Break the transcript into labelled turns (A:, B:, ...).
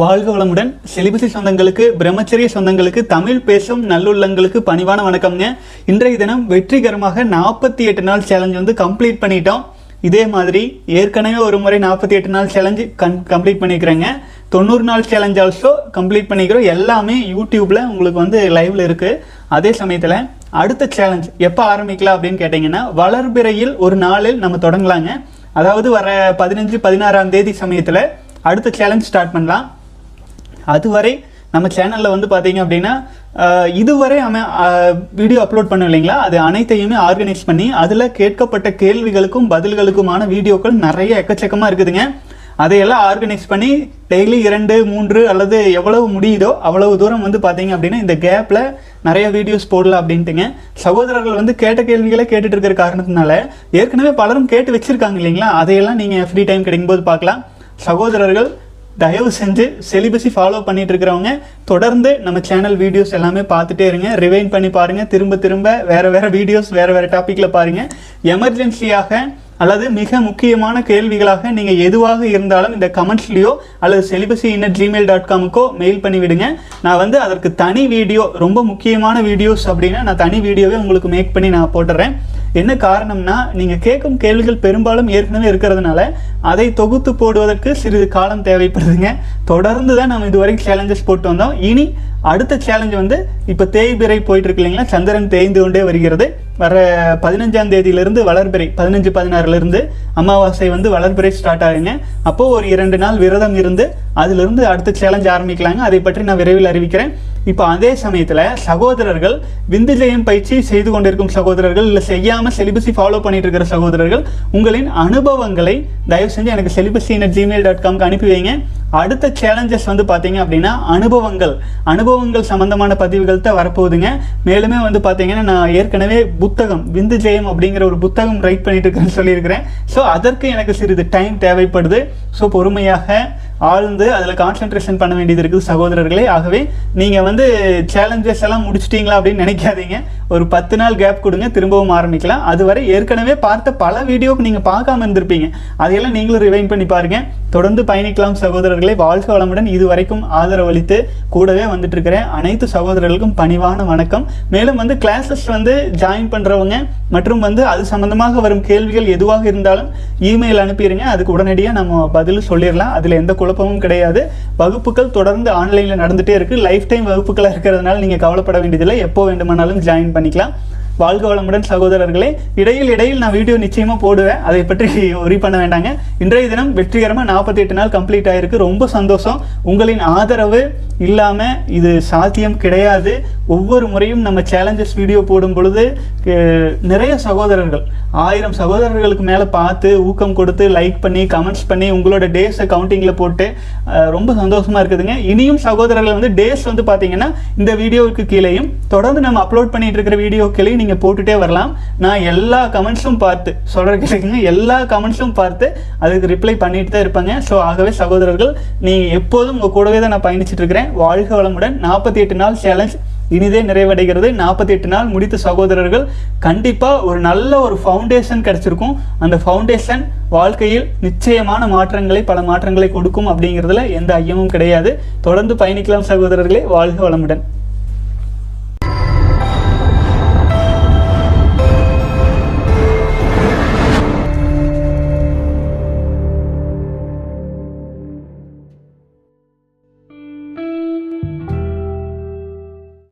A: வாழ்க வளமுடன். செலிபசி சொந்தங்களுக்கு பிரம்மச்சரிய சொந்தங்களுக்கு தமிழ் பேசும் நல்லுள்ளங்களுக்கு பணிவான வணக்கம்ங்க. இன்றைய தினம் வெற்றிகரமாக நாற்பத்தி எட்டு நாள் சேலஞ்ச் வந்து கம்ப்ளீட் பண்ணிட்டோம். இதே மாதிரி ஏற்கனவே ஒரு முறை நாற்பத்தி எட்டு நாள் சேலஞ்சு கன் கம்ப்ளீட் பண்ணிக்கிறேங்க தொண்ணூறு நாள் சேலஞ்ச் ஆல்சோ கம்ப்ளீட் பண்ணிக்கிறோம். எல்லாமே யூடியூப்பில் உங்களுக்கு வந்து லைவ்ல இருக்கு. அதே சமயத்தில் அடுத்த சேலஞ்ச் எப்போ ஆரம்பிக்கலாம் அப்படின்னு கேட்டிங்கன்னா வளர்பிறையில் ஒரு நாளில் நம்ம தொடங்கலாங்க. அதாவது வர பதினஞ்சு பதினாறாம் தேதி சமயத்தில் அடுத்த சேலஞ்ச் ஸ்டார்ட் பண்ணலாம். அதுவரை நம்ம சேனலில் வந்து பார்த்தீங்க அப்படின்னா இதுவரை அம வீடியோ அப்லோட் பண்ணோம் இல்லைங்களா? அது அனைத்தையுமே ஆர்கனைஸ் பண்ணி அதில் கேட்கப்பட்ட கேள்விகளுக்கும் பதில்களுக்குமான வீடியோக்கள் நிறைய எக்கச்சக்கமாக இருக்குதுங்க. அதையெல்லாம் ஆர்கனைஸ் பண்ணி டெய்லி இரண்டு மூன்று அல்லது எவ்வளவு முடியுதோ அவ்வளவு தூரம் வந்து பார்த்தீங்க அப்படின்னா இந்த கேப்பில் நிறைய வீடியோஸ் போடலாம் அப்படின்ட்டுங்க. சகோதரர்கள் வந்து கேட்ட கேள்விகளை கேட்டுட்டு இருக்கிற காரணத்தினால ஏற்கனவே பலரும் கேட்டு வச்சுருக்காங்க இல்லைங்களா? அதையெல்லாம் நீங்கள் ஃப்ரீ டைம் கிடைக்கும்போது பார்க்கலாம். சகோதரர்கள் தயவு செஞ்சு செலிபஸி ஃபாலோ பண்ணிட்டு இருக்கிறவங்க தொடர்ந்து நம்ம சேனல் வீடியோஸ் எல்லாமே பார்த்துட்டே இருங்க. ரிவைன் பண்ணி பாருங்கள் திரும்ப திரும்ப வேறு வேறு வீடியோஸ் வேறு வேறு டாப்பிக்கில் பாருங்கள் எமர்ஜென்சியாக அல்லது மிக முக்கியமான கேள்விகளாக நீங்கள் எதுவாக இருந்தாலும் இந்த கமெண்ட்ஸ்லேயோ அல்லது செலிபஸி இன்னட் ஜிமெயில் டாட் காமுக்கோ மெயில் பண்ணிவிடுங்க நான் வந்து அதற்கு தனி வீடியோ ரொம்ப முக்கியமான வீடியோஸ் அப்படின்னா நான் தனி வீடியோவே உங்களுக்கு மேக் பண்ணி நான் போட்டுறேன். என்ன காரணம்னா நீங்கள் கேட்கும் கேள்விகள் பெரும்பாலும் ஏற்கனவே இருக்கிறதுனால அதை தொகுத்து போடுவதற்கு சிறிது காலம் தேவைப்படுதுங்க. தொடர்ந்து தான் நம்ம இதுவரைக்கும் சேலஞ்சஸ் போட்டு வந்தோம். இனி அடுத்த சேலஞ்ச் வந்து இப்போ தேய்பிறை போயிட்டு இருக்கு இல்லைங்களா சந்திரன் தேய்ந்து கொண்டே வருகிறது. வர பதினஞ்சாம் தேதியிலிருந்து வளர்பிறை பதினஞ்சு பதினாறுலேருந்து அமாவாசை வந்து வளர்பிறை ஸ்டார்ட் ஆகுங்க. அப்போது ஒரு இரண்டு நாள் விரதம் இருந்து அதிலிருந்து அடுத்த சேலஞ்ச் ஆரம்பிக்கலாங்க. அதை பற்றி நான் விரைவில் அறிவிக்கிறேன். இப்போ அதே சமயத்தில் சகோதரர்கள் விந்து ஜெயம் பயிற்சி செய்து கொண்டிருக்கும் சகோதரர்கள் இல்லை செய்யாமல் செலிபஸை ஃபாலோ பண்ணிட்டு இருக்கிற சகோதரர்கள் உங்களின் அனுபவங்களை தயவு செஞ்சு எனக்கு செலிபஸி ஜிமெயில் டாட் காம்க்கு அனுப்பி வைங்க. அடுத்த சேலஞ்சஸ் வந்து பார்த்தீங்க அப்படின்னா அனுபவங்கள். அனுபவங்கள் சம்பந்தமான பதிவுகள் தான் வரப்போகுதுங்க. மேலுமே வந்து பார்த்தீங்கன்னா நான் ஏற்கனவே புத்தகம் விந்து ஜெயம் அப்படிங்கிற ஒரு புத்தகம் ரைட் பண்ணிட்டு இருக்கேன்னு சொல்லியிருக்கிறேன். ஸோ அதற்கு எனக்கு சிறிது டைம் தேவைப்படுது. ஸோ பொறுமையாக ஆழ்ந்து அதில் கான்சென்ட்ரேஷன் பண்ண வேண்டியது இருக்குது சகோதரர்களே. ஆகவே நீங்கள் வந்து சேலஞ்சஸ் எல்லாம் முடிச்சிட்டிங்களா அப்படின்னு நினைக்காதீங்க. ஒரு பத்து நாள் கேப் கொடுங்க திரும்பவும் ஆரம்பிக்கலாம். அதுவரை ஏற்கனவே பார்த்த பல வீடியோக்கு நீங்கள் பார்க்காம இருந்திருப்பீங்க. அதையெல்லாம் நீங்களும் ரிவைன் பண்ணி பாருங்க. தொடர்ந்து பயணிக்கலாம் சகோதரர்களை. வாழ்க வளமுடன் இதுவரைக்கும் ஆதரவளித்து கூடவே வந்துட்டு இருக்கிற அனைத்து சகோதரர்களுக்கும் பணிவான வணக்கம். மேலும் வந்து கிளாஸஸ் வந்து ஜாயின் பண்ணுறவங்க மற்றும் வந்து அது சம்மந்தமாக வரும் கேள்விகள் எதுவாக இருந்தாலும் இமெயில் அனுப்பிடுங்க அதுக்கு உடனடியாக நம்ம பதில் சொல்லிடலாம். அதில் எந்த குழப்பமும் கிடையாது. வகுப்புகள் தொடர்ந்து ஆன்லைனில் நடந்துகிட்டே இருக்குது லைஃப் டைம் வகுப்புகளாக இருக்கிறதுனால நீங்கள் கவலைப்பட வேண்டியதில்லை. எப்போ வேண்டுமானாலும் ஜாயின் பண்ணிக்கலாம். வாழ்க வளமுடன் சகோதரர்களே. இடையில் இடையில் நான் வீடியோ நிச்சயமாக போடுவேன். அதை பற்றி ஒரி பண்ண வேண்டாங்க. இன்றைய தினம் வெற்றிகரமாக நாற்பத்தி எட்டு நாள் கம்ப்ளீட் ஆயிருக்கு. ரொம்ப சந்தோஷம். உங்களின் ஆதரவு இல்லாமல் இது சாத்தியம் கிடையாது. ஒவ்வொரு முறையும் நம்ம சேலஞ்சஸ் வீடியோ போடும் பொழுது நிறைய சகோதரர்கள் ஆயிரம் சகோதரர்களுக்கு மேலே பார்த்து ஊக்கம் கொடுத்து லைக் பண்ணி கமெண்ட்ஸ் பண்ணி உங்களோட டேஸை கவுண்டிங்கில் போட்டு ரொம்ப சந்தோஷமாக இருக்குதுங்க. இனியும் சகோதரர்கள் வந்து டேஸ் வந்து பார்த்தீங்கன்னா இந்த வீடியோவுக்கு கீழேயும் தொடர்ந்து நம்ம அப்லோட் பண்ணிகிட்டு இருக்கிற வீடியோ கீழேயும் நீங்கள் போட்டுகிட்டே வரலாம். நான் எல்லா கமெண்ட்ஸும் பார்த்து சொல்கிற கேட்குங்க எல்லா கமெண்ட்ஸும் பார்த்து அதுக்கு ரிப்ளை பண்ணிட்டு தான் இருப்பாங்க. ஸோ ஆகவே சகோதரர்கள் நீங்கள் எப்போதும் உங்கள் கூடவே தான் நான் பயணிச்சுட்டு இருக்கிறேன். வாழ்க வளமுடன். நாற்பத்தி எட்டு நாள் சேலஞ்ச் இனிதே நிறைவடைகிறது. நாற்பத்தி எட்டு நாள் முடித்த சகோதரர்கள் கண்டிப்பாக ஒரு நல்ல ஒரு ஃபவுண்டேஷன் கிடைச்சிருக்கும். அந்த ஃபவுண்டேஷன் வாழ்க்கையில் நிச்சயமான மாற்றங்களை பல மாற்றங்களை கொடுக்கும் அப்படிங்கிறதுல எந்த ஐயமும் கிடையாது. தொடர்ந்து பயணிக்கலாம் சகோதரர்களே. வாழ்க வளமுடன்.